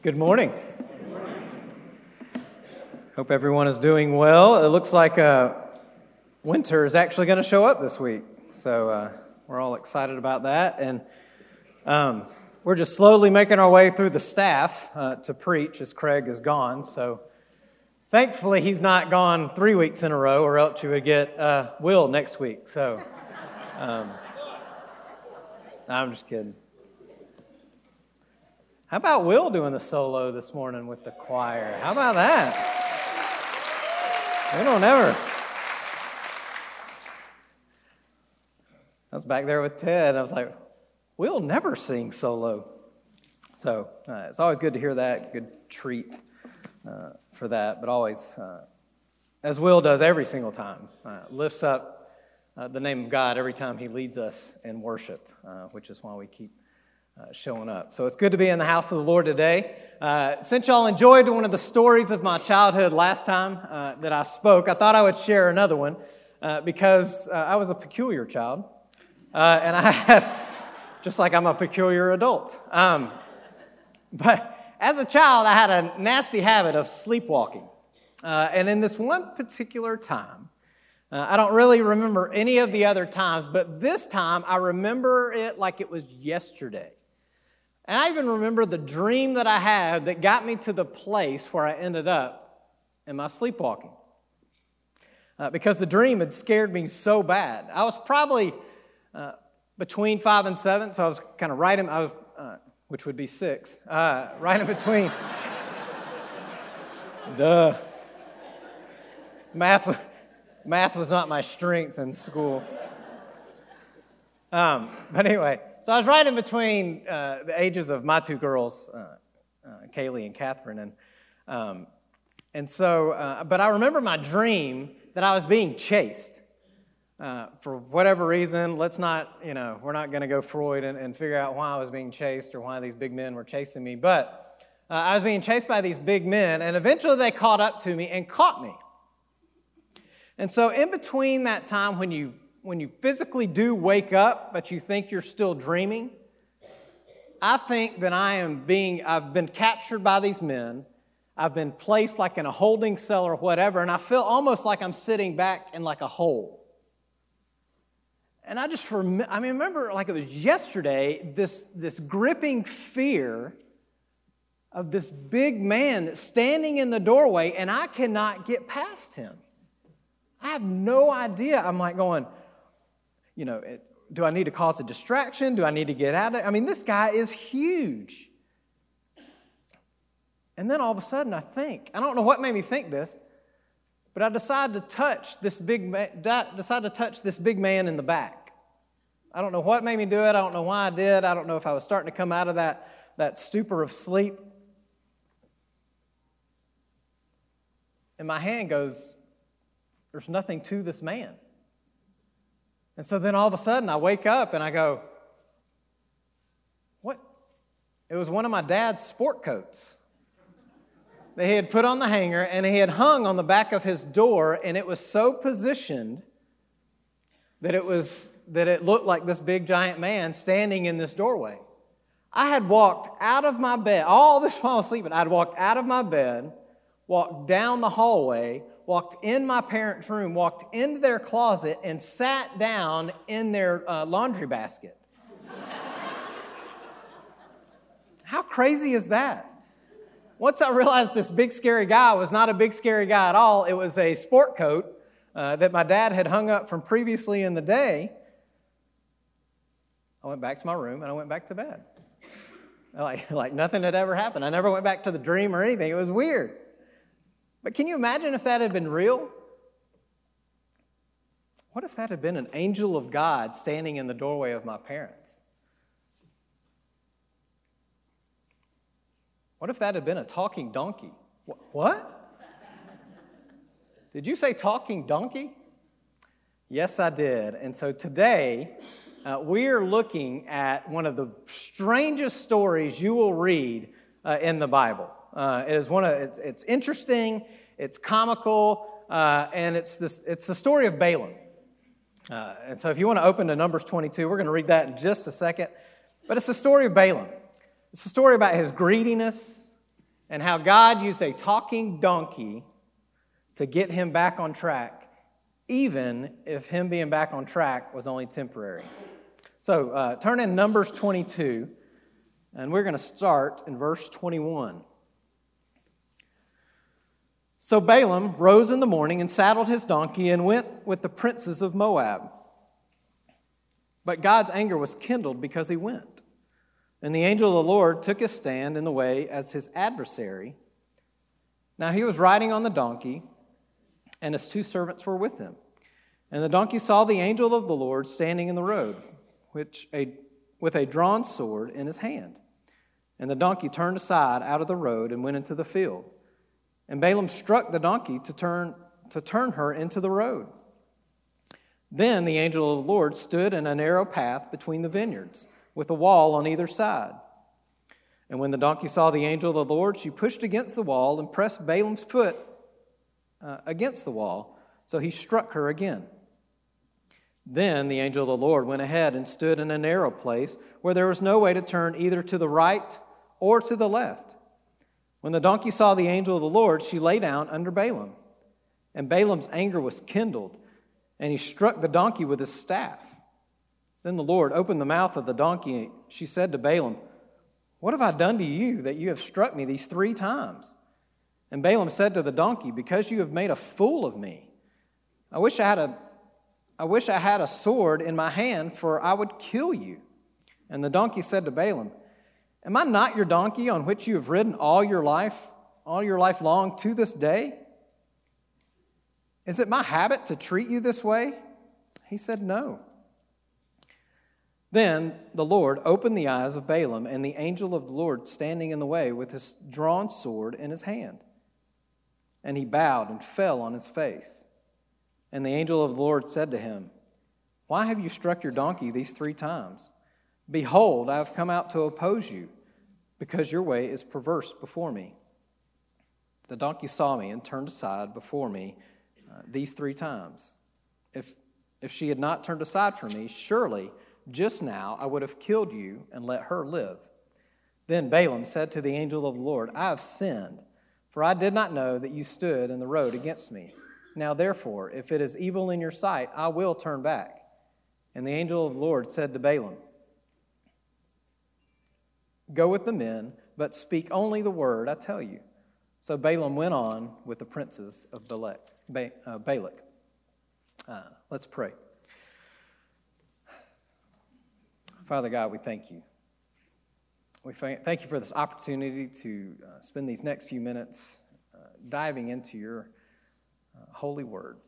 Good morning. Hope everyone is doing well. It looks like uh, winter is actually going to show up this week, so uh, we're all excited about that. And um, we're just slowly making our way through the staff uh, to preach as Craig is gone. So thankfully, he's not gone three weeks in a row, or else you would get uh, Will next week. So um, I'm just kidding. How about Will doing the solo this morning with the choir? How about that? We don't ever. I was back there with Ted. I was like, Will never sing solo. So uh, it's always good to hear that. Good treat uh, for that. But always, uh, as Will does every single time, uh, lifts up uh, the name of God every time he leads us in worship, uh, which is why we keep uh, showing up. So it's good to be in the house of the Lord today. Uh, since y'all enjoyed one of the stories of my childhood last time uh, that I spoke, I thought I would share another one uh, because uh, I was a peculiar child. Uh, and I have, just like I'm a peculiar adult. Um, but as a child, I had a nasty habit of sleepwalking. and in this one particular time, I don't really remember any of the other times, but this time I remember it like it was yesterday. And I even remember the dream that I had that got me to the place where I ended up in my sleepwalking. Uh, because the dream had scared me so bad. I was probably uh, between five and seven, so I was kind of right in, I was, uh, which would be six, uh, right in between. Duh. Math, math was not my strength in school. Um, but anyway, so I was right in between uh, the ages of my two girls, uh, uh, Kaylee and Catherine. And, um, and so, uh, but I remember my dream that I was being chased. Uh, for whatever reason, let's not, you know, we're not going to go Freud and, and, figure out why I was being chased or why these big men were chasing me. But uh, I was being chased by these big men, and eventually they caught up to me and caught me. And so, in between that time when you when you physically do wake up, but you think you're still dreaming, I think that I am being, I've been captured by these men. I've been placed like in a holding cell or whatever, and I feel almost like I'm sitting back in like a hole. And I just rem- I mean, remember like it was yesterday, this, this gripping fear of this big man that's standing in the doorway, and I cannot get past him. I have no idea. I'm like going, you know, it, do I need to cause a distraction? Do I need to get out of it? I mean, this guy is huge. And then all of a sudden, I think, I don't know what made me think this, but I decided to touch this big man, decided to touch this big man in the back. I don't know what made me do it. I don't know why I did. I don't know if I was starting to come out of that, that stupor of sleep. And my hand goes, there's nothing to this man. And so then all of a sudden I wake up and I go, What? It was one of my dad's sport coats that he had put on the hanger and he had hung on the back of his door, and it was so positioned that it was that it looked like this big giant man standing in this doorway. I had walked out of my bed, all this while I was sleeping, I'd walked out of my bed, walked down the hallway, walked in my parents' room, walked into their closet, and sat down in their uh, laundry basket. How crazy is that? Once I realized this big scary guy was not a big scary guy at all, it was a sport coat uh, that my dad had hung up from previously in the day. I went back to my room and I went back to bed. Like, like nothing had ever happened. I never went back to the dream or anything. It was weird. But can you imagine if that had been real? What if that had been an angel of God standing in the doorway of my parents? What if that had been a talking donkey? What? Did you say talking donkey? Yes, I did. And so today, uh, we are looking at one of the strangest stories you will read uh, in the Bible. Uh, it is one of it's, it's interesting, it's comical, uh, and it's this it's the story of Balaam. Uh, and so, if you want to open to Numbers 22, we're going to read that in just a second. But it's the story of Balaam. It's a story about his greediness, and how God used a talking donkey to get him back on track, even if him being back on track was only temporary. So uh, turn in Numbers 22, and we're going to start in verse 21. So Balaam rose in the morning and saddled his donkey and went with the princes of Moab. But God's anger was kindled because he went. And the angel of the Lord took his stand in the way as his adversary. Now he was riding on the donkey, and his two servants were with him. And the donkey saw the angel of the Lord standing in the road, which a, with a drawn sword in his hand. And the donkey turned aside out of the road and went into the field. And Balaam struck the donkey to turn, to turn her into the road. Then the angel of the Lord stood in a narrow path between the vineyards with a wall on either side. And when the donkey saw the angel of the Lord, she pushed against the wall and pressed Balaam's foot uh, against the wall, so he struck her again. Then the angel of the Lord went ahead and stood in a narrow place where there was no way to turn either to the right or to the left. When the donkey saw the angel of the Lord, she lay down under Balaam. And Balaam's anger was kindled, and he struck the donkey with his staff. Then the Lord opened the mouth of the donkey. and She said to Balaam, What have I done to you that you have struck me these three times? And Balaam said to the donkey, Because you have made a fool of me. I wish I had a, I wish I had a sword in my hand, for I would kill you. And the donkey said to Balaam, Am I not your donkey on which you have ridden all your life, all your life long to this day? Is it my habit to treat you this way? He said, No. Then the Lord opened the eyes of Balaam, and the angel of the Lord standing in the way with his drawn sword in his hand. And he bowed and fell on his face. And the angel of the Lord said to him, Why have you struck your donkey these three times? Behold, I have come out to oppose you, because your way is perverse before me. The donkey saw me and turned aside before me uh, these three times. If, if she had not turned aside from me, surely just now I would have killed you and let her live. Then Balaam said to the angel of the Lord, I have sinned, for I did not know that you stood in the road against me. Now, therefore, if it is evil in your sight, I will turn back. And the angel of the Lord said to Balaam, Go with the men, but speak only the word I tell you. So Balaam went on with the princes of Balak. Uh. Uh, let's pray. Father God, we thank you. We thank you for this opportunity to uh, spend these next few minutes uh, diving into your uh, holy word.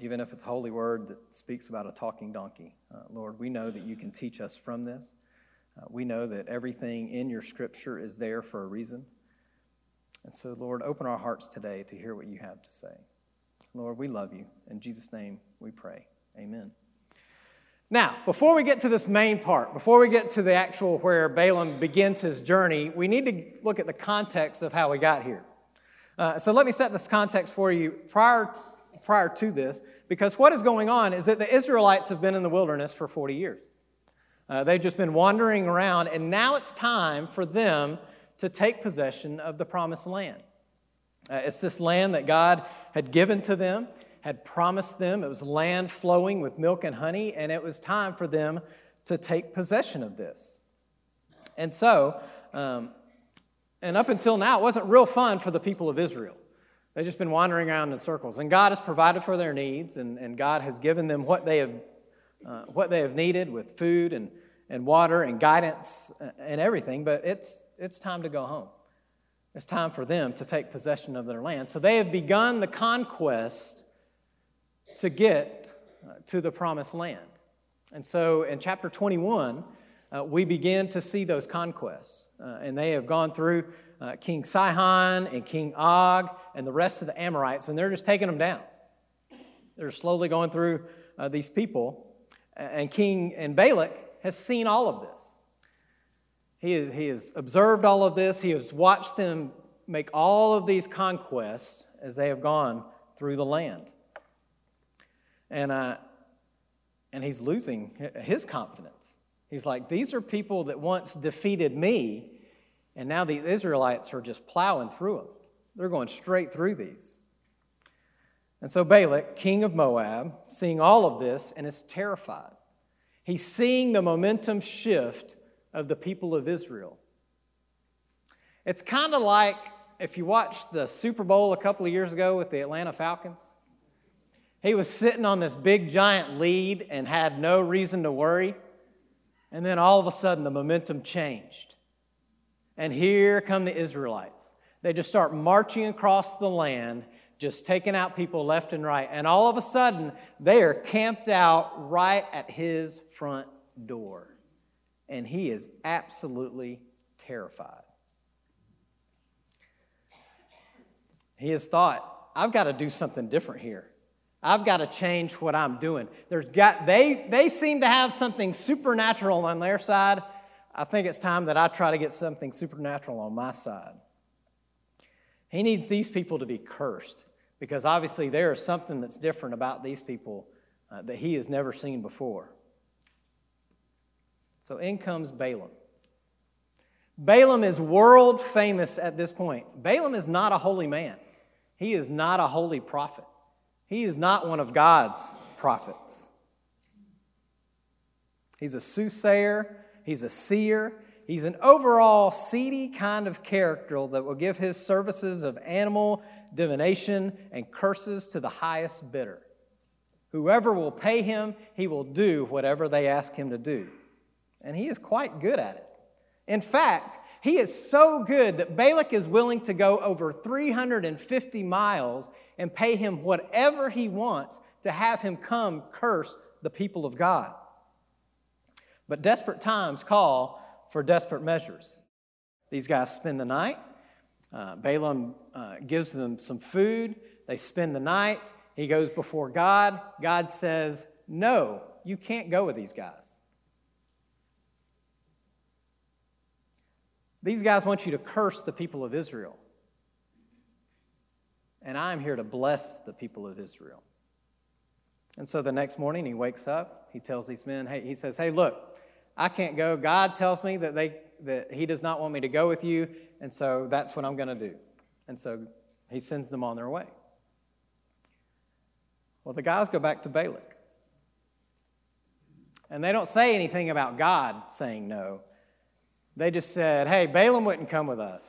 Even if it's a holy word that speaks about a talking donkey, Lord, we know that you can teach us from this. Uh, we know that everything in your scripture is there for a reason. And so, Lord, open our hearts today to hear what you have to say. Lord, we love you. In Jesus' name we pray. Amen. Now, before we get to this main part, before we get to the actual where Balaam begins his journey, we need to look at the context of how we got here. Uh, so let me set this context for you prior, prior to this, because what is going on is that the Israelites have been in the wilderness for 40 years. Uh, they've just been wandering around, and now it's time for them to take possession of the promised land. Uh, it's this land that God had given to them had promised them. It was land flowing with milk and honey, and it was time for them to take possession of this. And so, um, and up until now, it wasn't real fun for the people of Israel. They've just been wandering around in circles. And God has provided for their needs, and, and God has given them what they have, uh, what they have needed with food and, and water and guidance and everything. But it's, it's time to go home. It's time for them to take possession of their land. So they have begun the conquest to get uh, to the promised land. And so in chapter 21, uh, we begin to see those conquests. Uh, and they have gone through uh, King Sihon and King Og and the rest of the Amorites, and they're just taking them down. They're slowly going through uh, these people. And King and Balak has seen all of this. He, he has observed all of this. He has watched them make all of these conquests as they have gone through the land. And, uh, and he's losing his confidence. He's like, These are people that once defeated me, And now the Israelites are just plowing through them. They're going straight through these. And so Balak, king of Moab, seeing all of this and is terrified. He's seeing the momentum shift of the people of Israel. It's kind of like if you watched the Super Bowl a couple of years ago with the Atlanta Falcons. He was sitting on this big giant lead and had no reason to worry. And then all of a sudden, the momentum changed. And here come the Israelites. They just start marching across the land, just taking out people left and right. And all of a sudden, they are camped out right at his front door. And he is absolutely terrified. He has thought, I've got to do something different here. I've got to change what I'm doing. There's got, they, they seem to have something supernatural on their side. I think it's time that I try to get something supernatural on my side. He needs these people to be cursed because obviously there is something that's different about these people uh, that he has never seen before. So in comes Balaam. Balaam is world famous at this point. Balaam is not a holy man. He is not a holy prophet. He is not one of God's prophets. He's a soothsayer, he's a seer, he's an overall seedy kind of character that will give his services of animal divination and curses to the highest bidder. Whoever will pay him, he will do whatever they ask him to do. And he is quite good at it. In fact, he is so good that Balak is willing to go over 350 miles and pay him whatever he wants to have him come curse the people of God. But desperate times call for desperate measures. These guys spend the night. Uh, Balaam uh, gives them some food. They spend the night. He goes before God. God says, No, you can't go with these guys. These guys want you to curse the people of Israel. And I'm here to bless the people of Israel. And so the next morning he wakes up, he tells these men, hey, he says, Hey, look, I can't go. God tells me that they that he does not want me to go with you, and so that's what I'm going to do. And so he sends them on their way. Well, the guys go back to Balak. And they don't say anything about God saying no. They just said, hey, Balaam wouldn't come with us.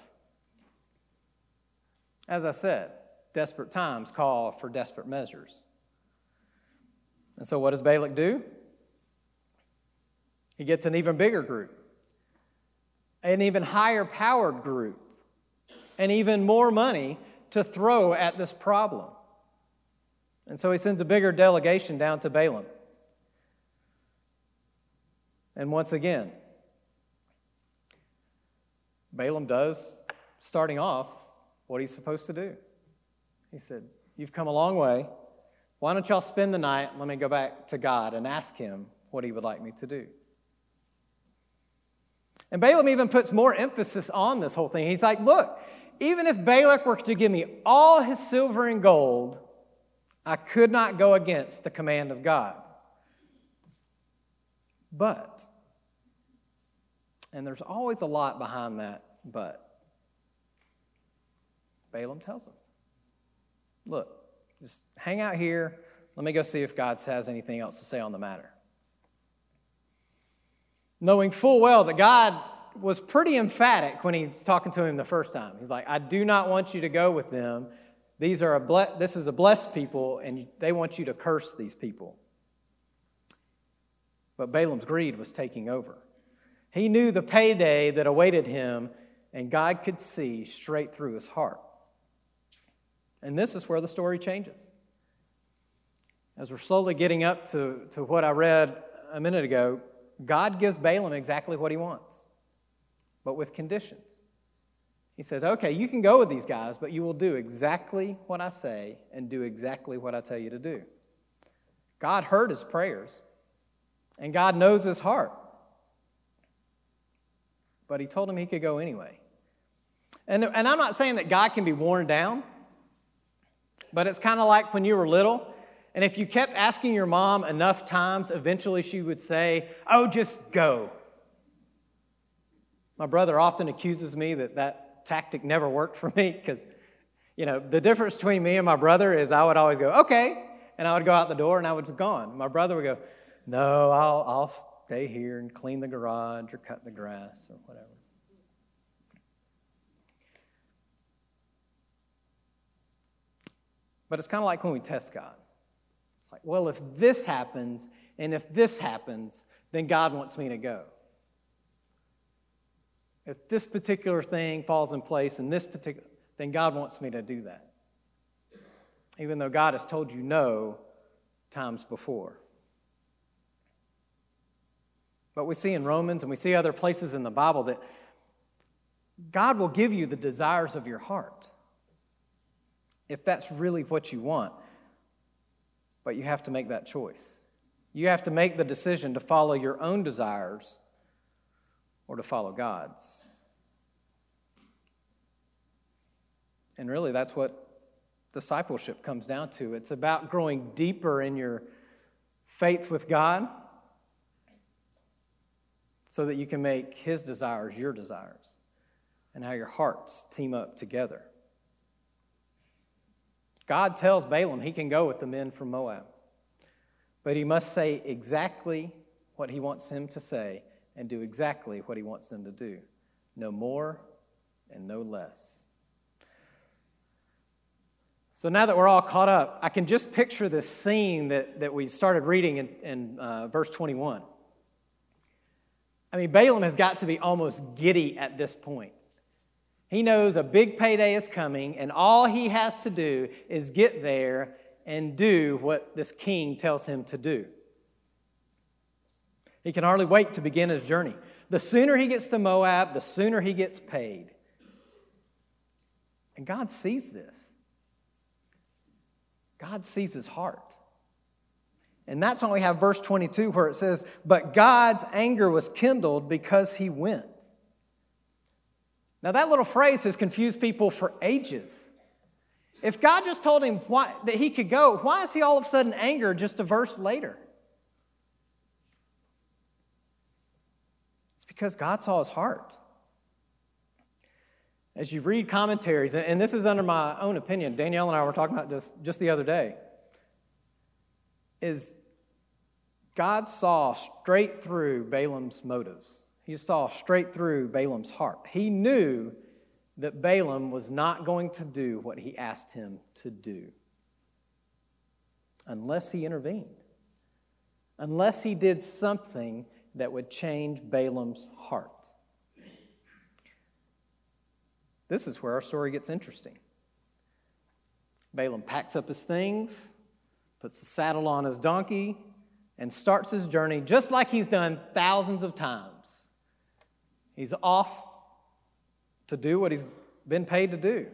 As I said, desperate times call for desperate measures. And so, what does Balak do? He gets an even bigger group, an even higher powered group, and even more money to throw at this problem. And so he sends a bigger delegation down to Balaam. And once again, Balaam does, starting off, what he's supposed to do. He said, You've come a long way. Why don't y'all spend the night? Let me go back to God and ask him what he would like me to do. And Balaam even puts more emphasis on this whole thing. He's like, Look, even if Balak were to give me all his silver and gold, I could not go against the command of God. But, and there's always a lot behind that but Balaam tells him, Look, just hang out here. Let me go see if God has anything else to say on the matter. Knowing full well that God was pretty emphatic when he was talking to him the first time. He's like, I do not want you to go with them. These are a ble- this is a blessed people, and they want you to curse these people. But Balaam's greed was taking over. He knew the payday that awaited him and God could see straight through his heart. And this is where the story changes. As we're slowly getting up to, to what I read a minute ago, God gives Balaam exactly what he wants, but with conditions. He says, Okay, you can go with these guys, but you will do exactly what I say and do exactly what I tell you to do. God heard his prayers, and God knows his heart. But he told him he could go anyway. And, and I'm not saying that God can be worn down, but it's kind of like when you were little. And if you kept asking your mom enough times, eventually she would say, Oh, just go. My brother often accuses me that that tactic never worked for me because, you know, the difference between me and my brother is I would always go, okay, and I would go out the door and I was gone. My brother would go, no, I'll, I'll stay here and clean the garage or cut the grass or whatever. But it's kind of like when we test God. Well, if this happens and if this happens, then God wants me to go. If this particular thing falls in place and this particular, then God wants me to do that. Even though God has told you no times before. But we see in Romans and we see other places in the Bible that God will give you the desires of your heart if that's really what you want. But you have to make that choice. You have to make the decision to follow your own desires or to follow God's. And really, that's what discipleship comes down to. It's about growing deeper in your faith with God so that you can make His desires your desires and how your hearts team up together. God tells Balaam he can go with the men from Moab, but he must say exactly what he wants him to say and do exactly what he wants them to do. No more and no less. So now that we're all caught up, I can just picture this scene that, that we started reading in, in uh, verse 21. I mean, Balaam has got to be almost giddy at this point. He knows a big payday is coming, and all he has to do is get there and do what this king tells him to do. He can hardly wait to begin his journey. The sooner he gets to Moab, the sooner he gets paid. And God sees this. God sees his heart. And that's when we have verse 22 where it says, But God's anger was kindled because he went. Now, that little phrase has confused people for ages. If God just told him why, that he could go, why is he all of a sudden angered just a verse later? It's because God saw his heart. As you read commentaries, and this is under my own opinion, Danielle and I were talking about this just the other day, is God saw straight through Balaam's motives. He saw straight through Balaam's heart. He knew that Balaam was not going to do what he asked him to do unless he intervened, unless he did something that would change Balaam's heart. This is where our story gets interesting. Balaam packs up his things, puts the saddle on his donkey, and starts his journey just like he's done thousands of times He's off to do what he's been paid to do.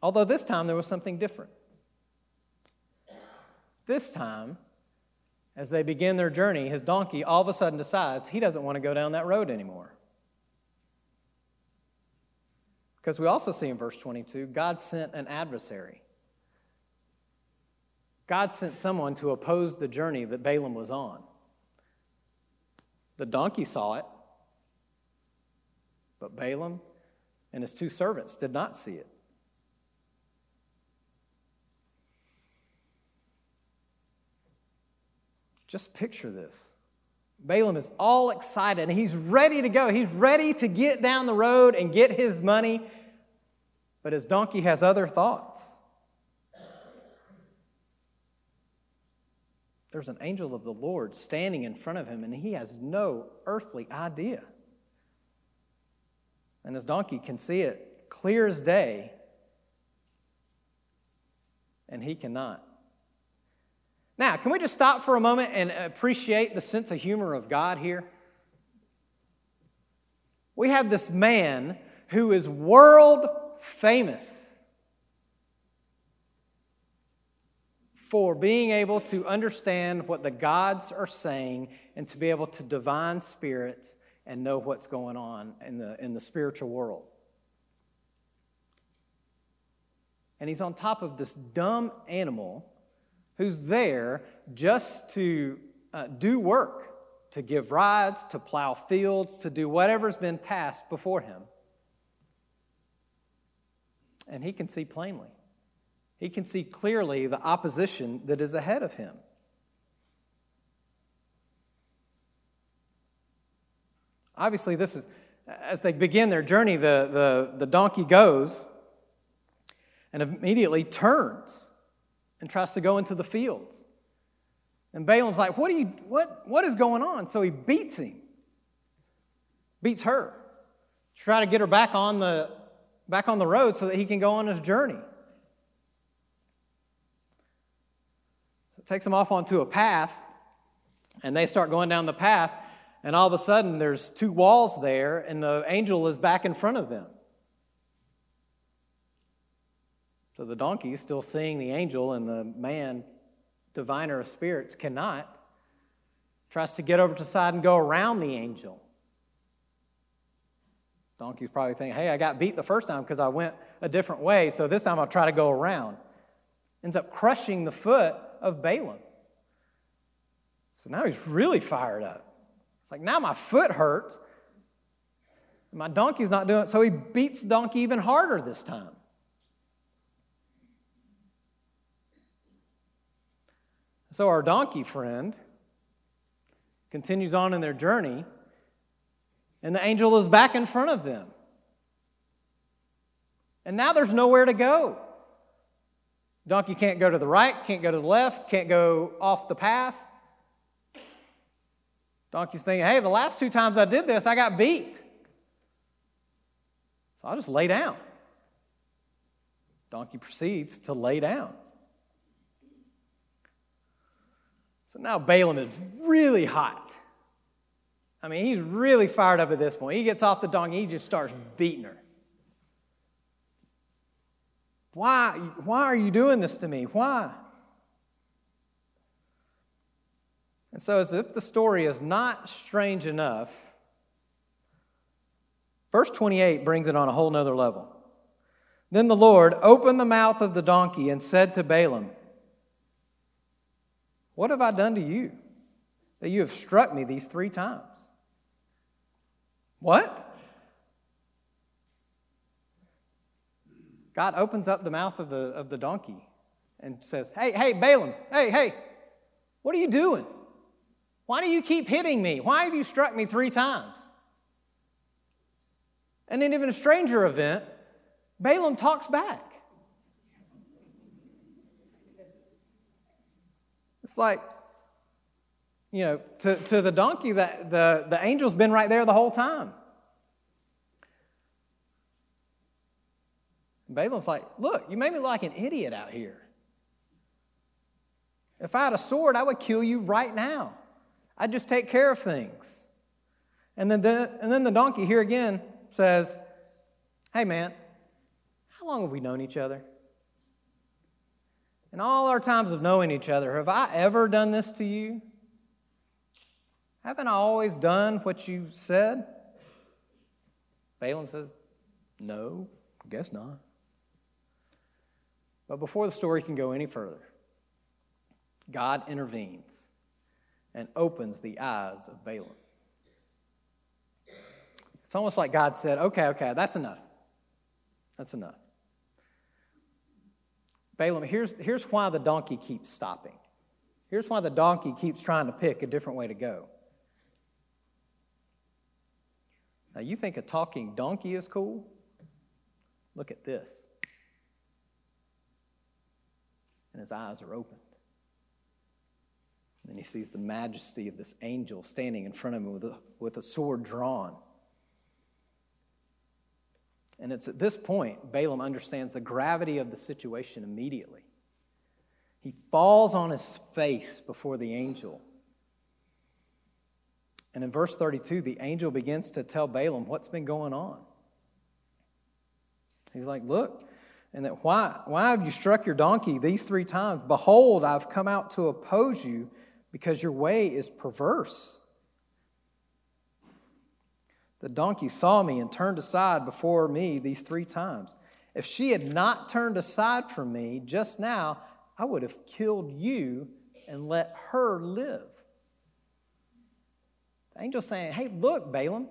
Although this time there was something different. This time, as they begin their journey, his donkey all of a sudden decides he doesn't want to go down that road anymore. Because we also see in verse 22 God sent an adversary. God sent someone to oppose the journey that Balaam was on. The donkey saw it, but Balaam and his two servants did not see it. Just picture this. Balaam is all excited and he's ready to go. He's ready to get down the road and get his money, but his donkey has other thoughts. There's an angel of the Lord standing in front of him, and he has no earthly idea and his donkey can see it clear as day, and he cannot. Now, can we just stop for a moment and appreciate the sense of humor of God here? We have this man who is world famous for being able to understand what the gods are saying and to be able to divine spirits and know what's going on in the, in the spiritual world. And he's on top of this dumb animal who's there just to uh, do work to give rides, to plow fields, to do whatever's been tasked before him. And he can see plainly. He can see clearly the opposition that is ahead of him. Obviously, this is, as they begin their journey, the, the, the donkey goes and immediately turns and tries to go into the fields. And Balaam's like, what, are you, what, what is going on? So he beats him, beats her, try to get her back on, the, back on the road so that he can go on his journey. So it takes them off onto a path, and they start going down the path, and all of a sudden there's two walls there, and the angel is back in front of them. So the donkey still seeing the angel, and the man diviner of spirits cannot, tries to get over to the side and go around the angel. Donkey's probably thinking, hey, I got beat the first time because I went a different way, so this time I'll try to go around. Ends up crushing the foot of Balaam. So now he's really fired up. It's like, now my foot hurts. My donkey's not doing it. So he beats the donkey even harder this time. So our donkey friend continues on in their journey, and the angel is back in front of them. And now there's nowhere to go. Donkey can't go to the right, can't go to the left, can't go off the path. Donkey's thinking, hey, the last two times I did this, I got beat. So I'll just lay down. Donkey proceeds to lay down. So now Balaam is really hot. I mean, he's really fired up at this point. He gets off the donkey, he just starts beating her. Why, why are you doing this to me? Why? And so, as if the story is not strange enough, verse 28 brings it on a whole nother level. Then the Lord opened the mouth of the donkey and said to Balaam, what have I done to you that you have struck me these three times? What? God opens up the mouth of the, of the donkey and says, Hey, hey, Balaam, hey, hey, what are you doing? Why do you keep hitting me? Why have you struck me three times? And then, even a stranger event, Balaam talks back. It's like, you know, to, to the donkey, that the, the angel's been right there the whole time. Balaam's like, look, you made me like an idiot out here. If I had a sword, I would kill you right now. I'd just take care of things. And then, the, and then the donkey here again says, Hey, man, how long have we known each other? In all our times of knowing each other, have I ever done this to you? Haven't I always done what you said? Balaam says, No, guess not. But before the story can go any further, God intervenes and opens the eyes of Balaam. It's almost like God said, Okay, okay, that's enough. That's enough. Balaam, here's, here's why the donkey keeps stopping. Here's why the donkey keeps trying to pick a different way to go. Now, you think a talking donkey is cool? Look at this. And his eyes are opened. And then he sees the majesty of this angel standing in front of him with a, with a sword drawn. And it's at this point Balaam understands the gravity of the situation immediately. He falls on his face before the angel. And in verse 32, the angel begins to tell Balaam what's been going on. He's like, Look, and that why, why have you struck your donkey these three times? Behold, I've come out to oppose you because your way is perverse. The donkey saw me and turned aside before me these three times. If she had not turned aside from me just now, I would have killed you and let her live. The angel's saying, Hey, look, Balaam,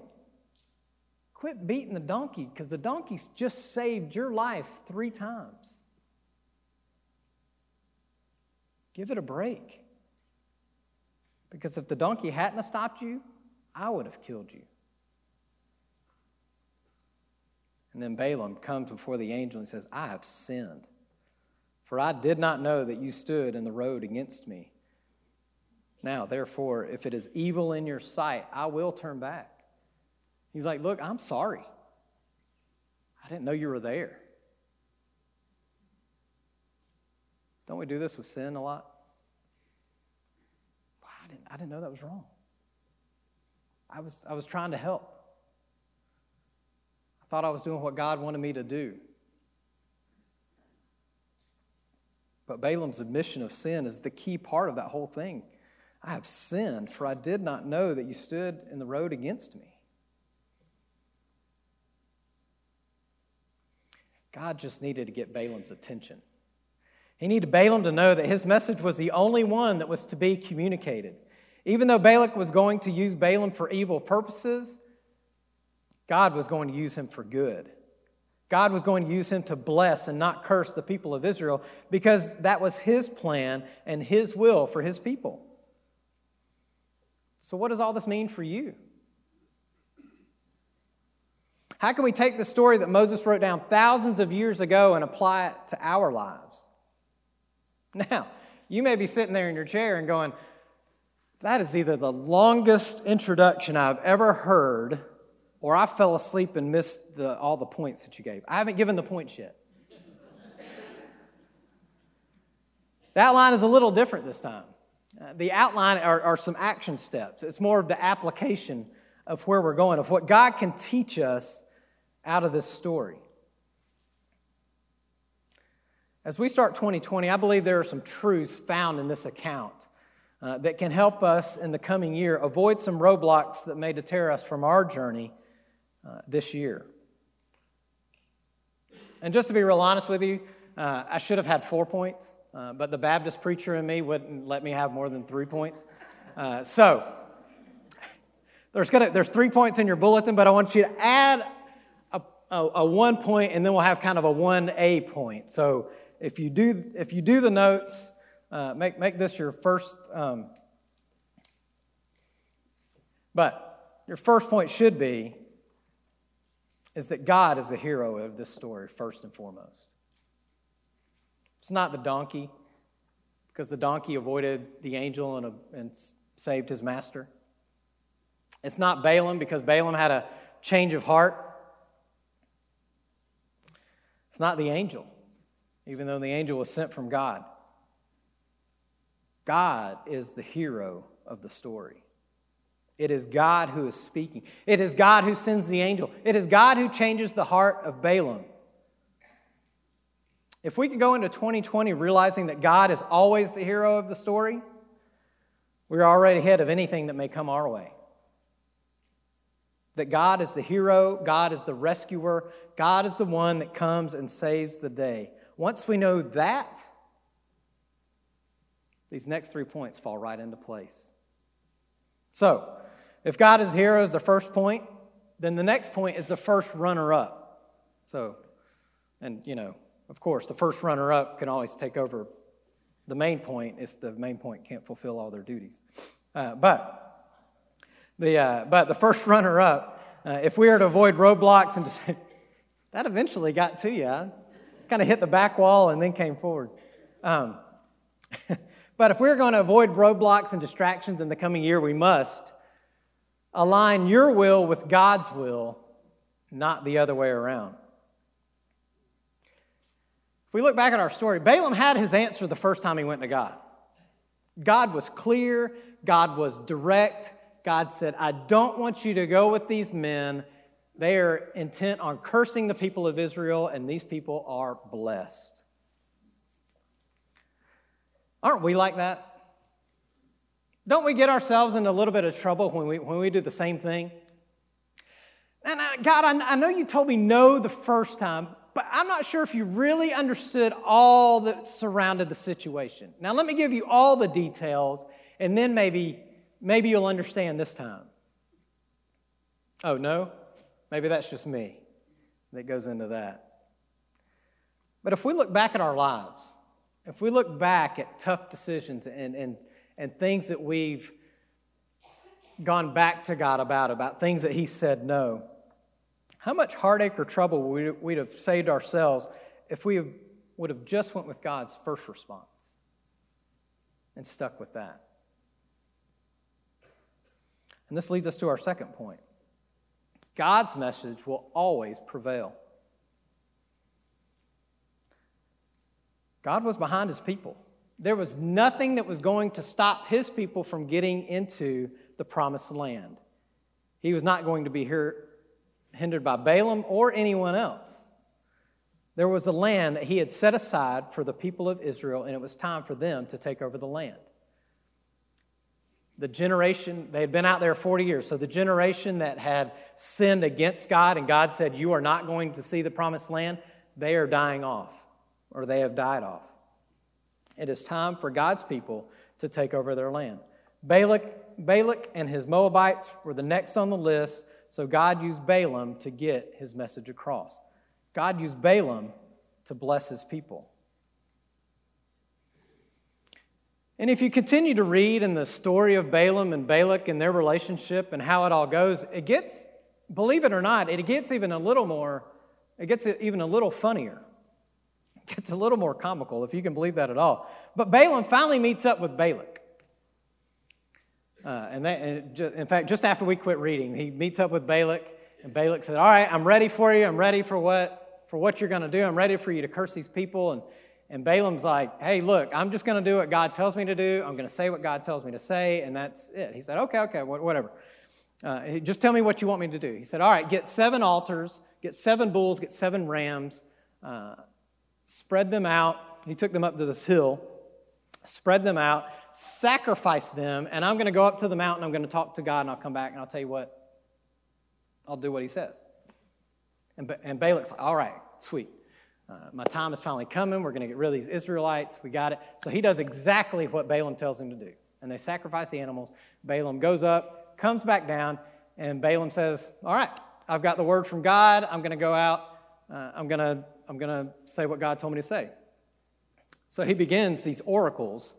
quit beating the donkey because the donkey's just saved your life three times. Give it a break. Because if the donkey hadn't stopped you, I would have killed you. And then Balaam comes before the angel and says, I have sinned, for I did not know that you stood in the road against me. Now, therefore, if it is evil in your sight, I will turn back. He's like, Look, I'm sorry. I didn't know you were there. Don't we do this with sin a lot? I didn't, I didn't know that was wrong. I was, I was trying to help. I thought I was doing what God wanted me to do. But Balaam's admission of sin is the key part of that whole thing. I have sinned, for I did not know that you stood in the road against me. God just needed to get Balaam's attention. He needed Balaam to know that his message was the only one that was to be communicated. Even though Balak was going to use Balaam for evil purposes, God was going to use him for good. God was going to use him to bless and not curse the people of Israel because that was his plan and his will for his people. So, what does all this mean for you? How can we take the story that Moses wrote down thousands of years ago and apply it to our lives? Now, you may be sitting there in your chair and going, that is either the longest introduction I've ever heard, or I fell asleep and missed the, all the points that you gave. I haven't given the points yet. that line is a little different this time. Uh, the outline are, are some action steps, it's more of the application of where we're going, of what God can teach us out of this story. As we start 2020, I believe there are some truths found in this account uh, that can help us in the coming year avoid some roadblocks that may deter us from our journey uh, this year. And just to be real honest with you, uh, I should have had four points, uh, but the Baptist preacher in me wouldn't let me have more than three points. Uh, so, there's, gonna, there's three points in your bulletin, but I want you to add a, a, one point, and then we'll have kind of a 1A point. So, if you do, if you do the notes, uh, make, make this your first. Um, but your first point should be is that God is the hero of this story, first and foremost. It's not the donkey, because the donkey avoided the angel and, and saved his master. It's not Balaam, because Balaam had a change of heart. It's not the angel, even though the angel was sent from God. God is the hero of the story. It is God who is speaking. It is God who sends the angel. It is God who changes the heart of Balaam. If we could go into 2020 realizing that God is always the hero of the story, we're already ahead of anything that may come our way. That God is the hero, God is the rescuer, God is the one that comes and saves the day. Once we know that, these next three points fall right into place. So, if God is hero is the first point, then the next point is the first runner up. So, and you know, of course, the first runner up can always take over the main point if the main point can't fulfill all their duties. Uh, but the uh, but the first runner up, uh, if we are to avoid roadblocks and just that eventually got to you, kind of hit the back wall and then came forward. Um, But if we're going to avoid roadblocks and distractions in the coming year, we must align your will with God's will, not the other way around. If we look back at our story, Balaam had his answer the first time he went to God. God was clear, God was direct. God said, I don't want you to go with these men. They are intent on cursing the people of Israel, and these people are blessed. Aren't we like that? Don't we get ourselves in a little bit of trouble when we, when we do the same thing? And I, God, I, I know you told me no the first time, but I'm not sure if you really understood all that surrounded the situation. Now, let me give you all the details, and then maybe, maybe you'll understand this time. Oh, no? Maybe that's just me that goes into that. But if we look back at our lives, if we look back at tough decisions and, and, and things that we've gone back to God about, about things that He said no, how much heartache or trouble we'd have saved ourselves if we would have just went with God's first response and stuck with that. And this leads us to our second point. God's message will always prevail. God was behind his people. There was nothing that was going to stop his people from getting into the promised land. He was not going to be here, hindered by Balaam or anyone else. There was a land that he had set aside for the people of Israel, and it was time for them to take over the land. The generation, they had been out there 40 years, so the generation that had sinned against God and God said, You are not going to see the promised land, they are dying off or they have died off. It is time for God's people to take over their land. Balak, Balak and his Moabites were the next on the list, so God used Balaam to get his message across. God used Balaam to bless his people. And if you continue to read in the story of Balaam and Balak and their relationship and how it all goes, it gets, believe it or not, it gets even a little more, it gets even a little funnier It gets a little more comical, if you can believe that at all. But Balaam finally meets up with Balak. Uh, and, that, and just, in fact, just after we quit reading, he meets up with Balak, and Balak said, All right, I'm ready for you. I'm ready for what, for what you're going to do. I'm ready for you to curse these people. And, and Balaam's like, Hey, look, I'm just going to do what God tells me to do. I'm going to say what God tells me to say, and that's it. He said, Okay, okay, whatever. Uh, just tell me what you want me to do. He said, All right, get seven altars, get seven bulls, get seven rams. Uh, spread them out. He took them up to this hill, spread them out, sacrificed them, and I'm going to go up to the mountain. I'm going to talk to God, and I'll come back, and I'll tell you what. I'll do what he says. And, and Balak's like, all right, sweet. Uh, my time is finally coming. We're going to get rid of these Israelites. We got it. So he does exactly what Balaam tells him to do. And they sacrifice the animals. Balaam goes up, comes back down, and Balaam says, All right, I've got the word from God. I'm going to go out. Uh, I'm going to I'm going to say what God told me to say. So he begins these oracles,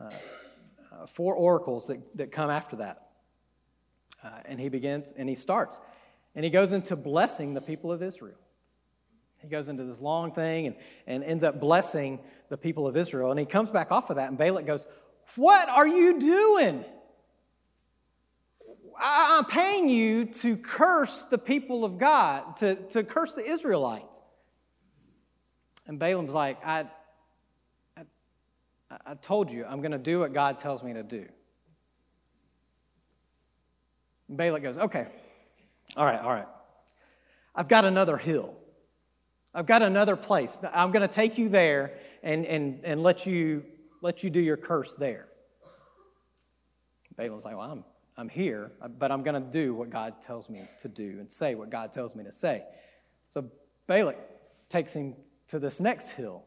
uh, uh, four oracles that, that come after that. Uh, and he begins and he starts. And he goes into blessing the people of Israel. He goes into this long thing and, and ends up blessing the people of Israel. And he comes back off of that, and Balak goes, What are you doing? I'm paying you to curse the people of God, to, to curse the Israelites. And Balaam's like, I, I, I told you, I'm going to do what God tells me to do. And Balak goes, Okay, all right, all right. I've got another hill. I've got another place. I'm going to take you there and, and, and let, you, let you do your curse there. Balaam's like, Well, I'm, I'm here, but I'm going to do what God tells me to do and say what God tells me to say. So Balak takes him to this next hill.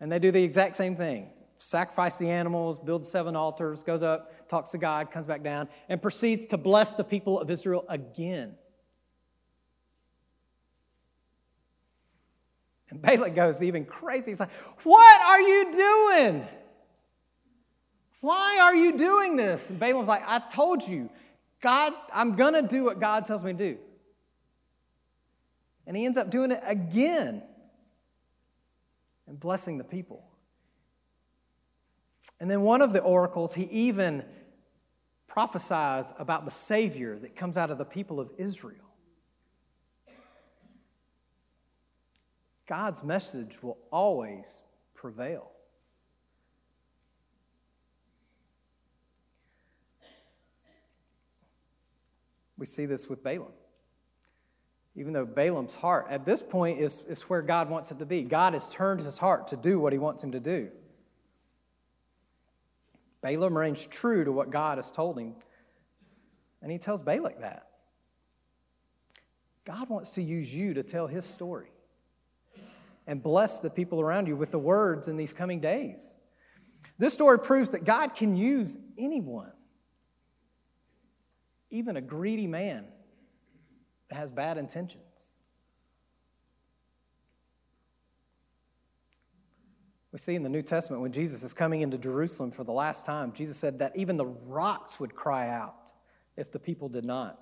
And they do the exact same thing sacrifice the animals, build seven altars, goes up, talks to God, comes back down, and proceeds to bless the people of Israel again. Balak goes even crazy. He's like, What are you doing? Why are you doing this? And Balaam's like, I told you, God, I'm going to do what God tells me to do. And he ends up doing it again and blessing the people. And then one of the oracles, he even prophesies about the Savior that comes out of the people of Israel. God's message will always prevail. We see this with Balaam even though Balaam's heart at this point is, is where God wants it to be. God has turned his heart to do what he wants him to do. Balaam remains true to what God has told him. And he tells Balak that. God wants to use you to tell his story and bless the people around you with the words in these coming days. This story proves that God can use anyone, even a greedy man that has bad intentions. We see in the New Testament when Jesus is coming into Jerusalem for the last time, Jesus said that even the rocks would cry out if the people did not.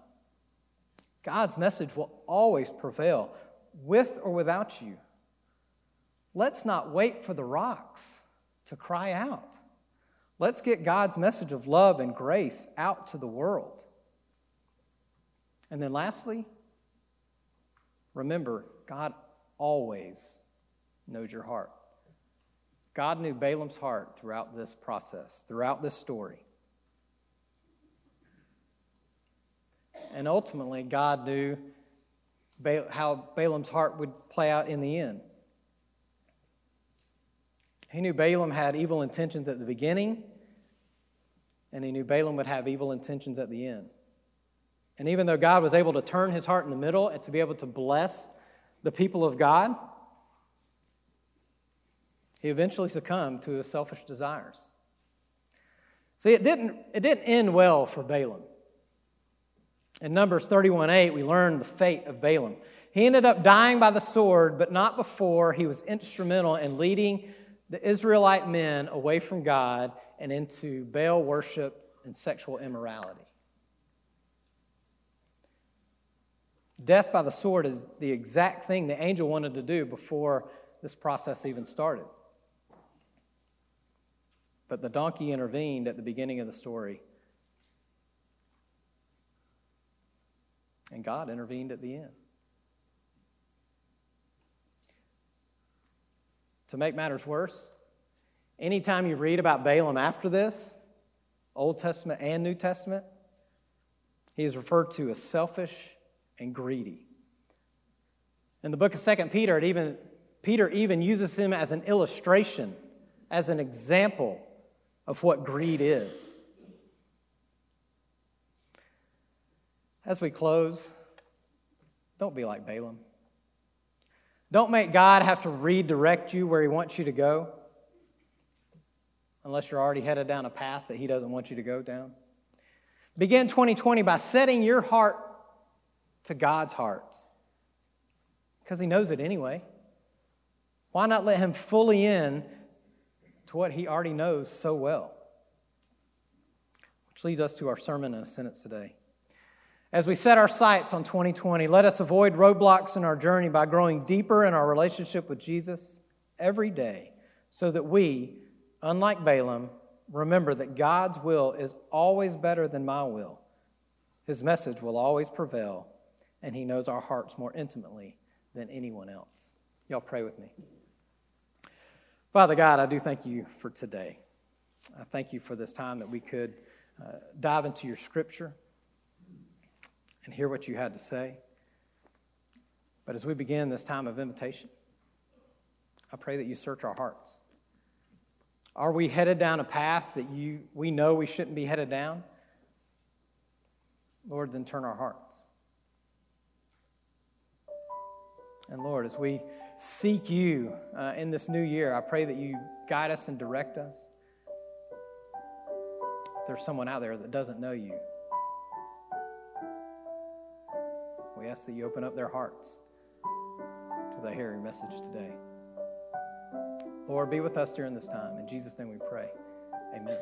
God's message will always prevail, with or without you. Let's not wait for the rocks to cry out. Let's get God's message of love and grace out to the world. And then lastly, remember, God always knows your heart. God knew Balaam's heart throughout this process, throughout this story. And ultimately, God knew how Balaam's heart would play out in the end. He knew Balaam had evil intentions at the beginning, and he knew Balaam would have evil intentions at the end. And even though God was able to turn his heart in the middle and to be able to bless the people of God, he eventually succumbed to his selfish desires. See, it didn't, it didn't end well for Balaam. In Numbers 31 8, we learn the fate of Balaam. He ended up dying by the sword, but not before he was instrumental in leading the Israelite men away from God and into Baal worship and sexual immorality. Death by the sword is the exact thing the angel wanted to do before this process even started. But the donkey intervened at the beginning of the story. And God intervened at the end. To make matters worse, anytime you read about Balaam after this, Old Testament and New Testament, he is referred to as selfish and greedy. In the book of Second Peter, it even, Peter even uses him as an illustration, as an example of what greed is. As we close, don't be like Balaam. Don't make God have to redirect you where He wants you to go unless you're already headed down a path that He doesn't want you to go down. Begin 2020 by setting your heart to God's heart because He knows it anyway. Why not let Him fully in to what he already knows so well. Which leads us to our sermon in a sentence today. As we set our sights on 2020, let us avoid roadblocks in our journey by growing deeper in our relationship with Jesus every day so that we, unlike Balaam, remember that God's will is always better than my will. His message will always prevail, and He knows our hearts more intimately than anyone else. Y'all pray with me. Father God, I do thank you for today. I thank you for this time that we could uh, dive into your scripture and hear what you had to say. But as we begin this time of invitation, I pray that you search our hearts. Are we headed down a path that you, we know we shouldn't be headed down? Lord, then turn our hearts. And Lord, as we seek you uh, in this new year. I pray that you guide us and direct us. If there's someone out there that doesn't know you, ask that you open up their hearts to the hearing message today. Lord, be with us during this time. In Jesus' name we pray. Amen.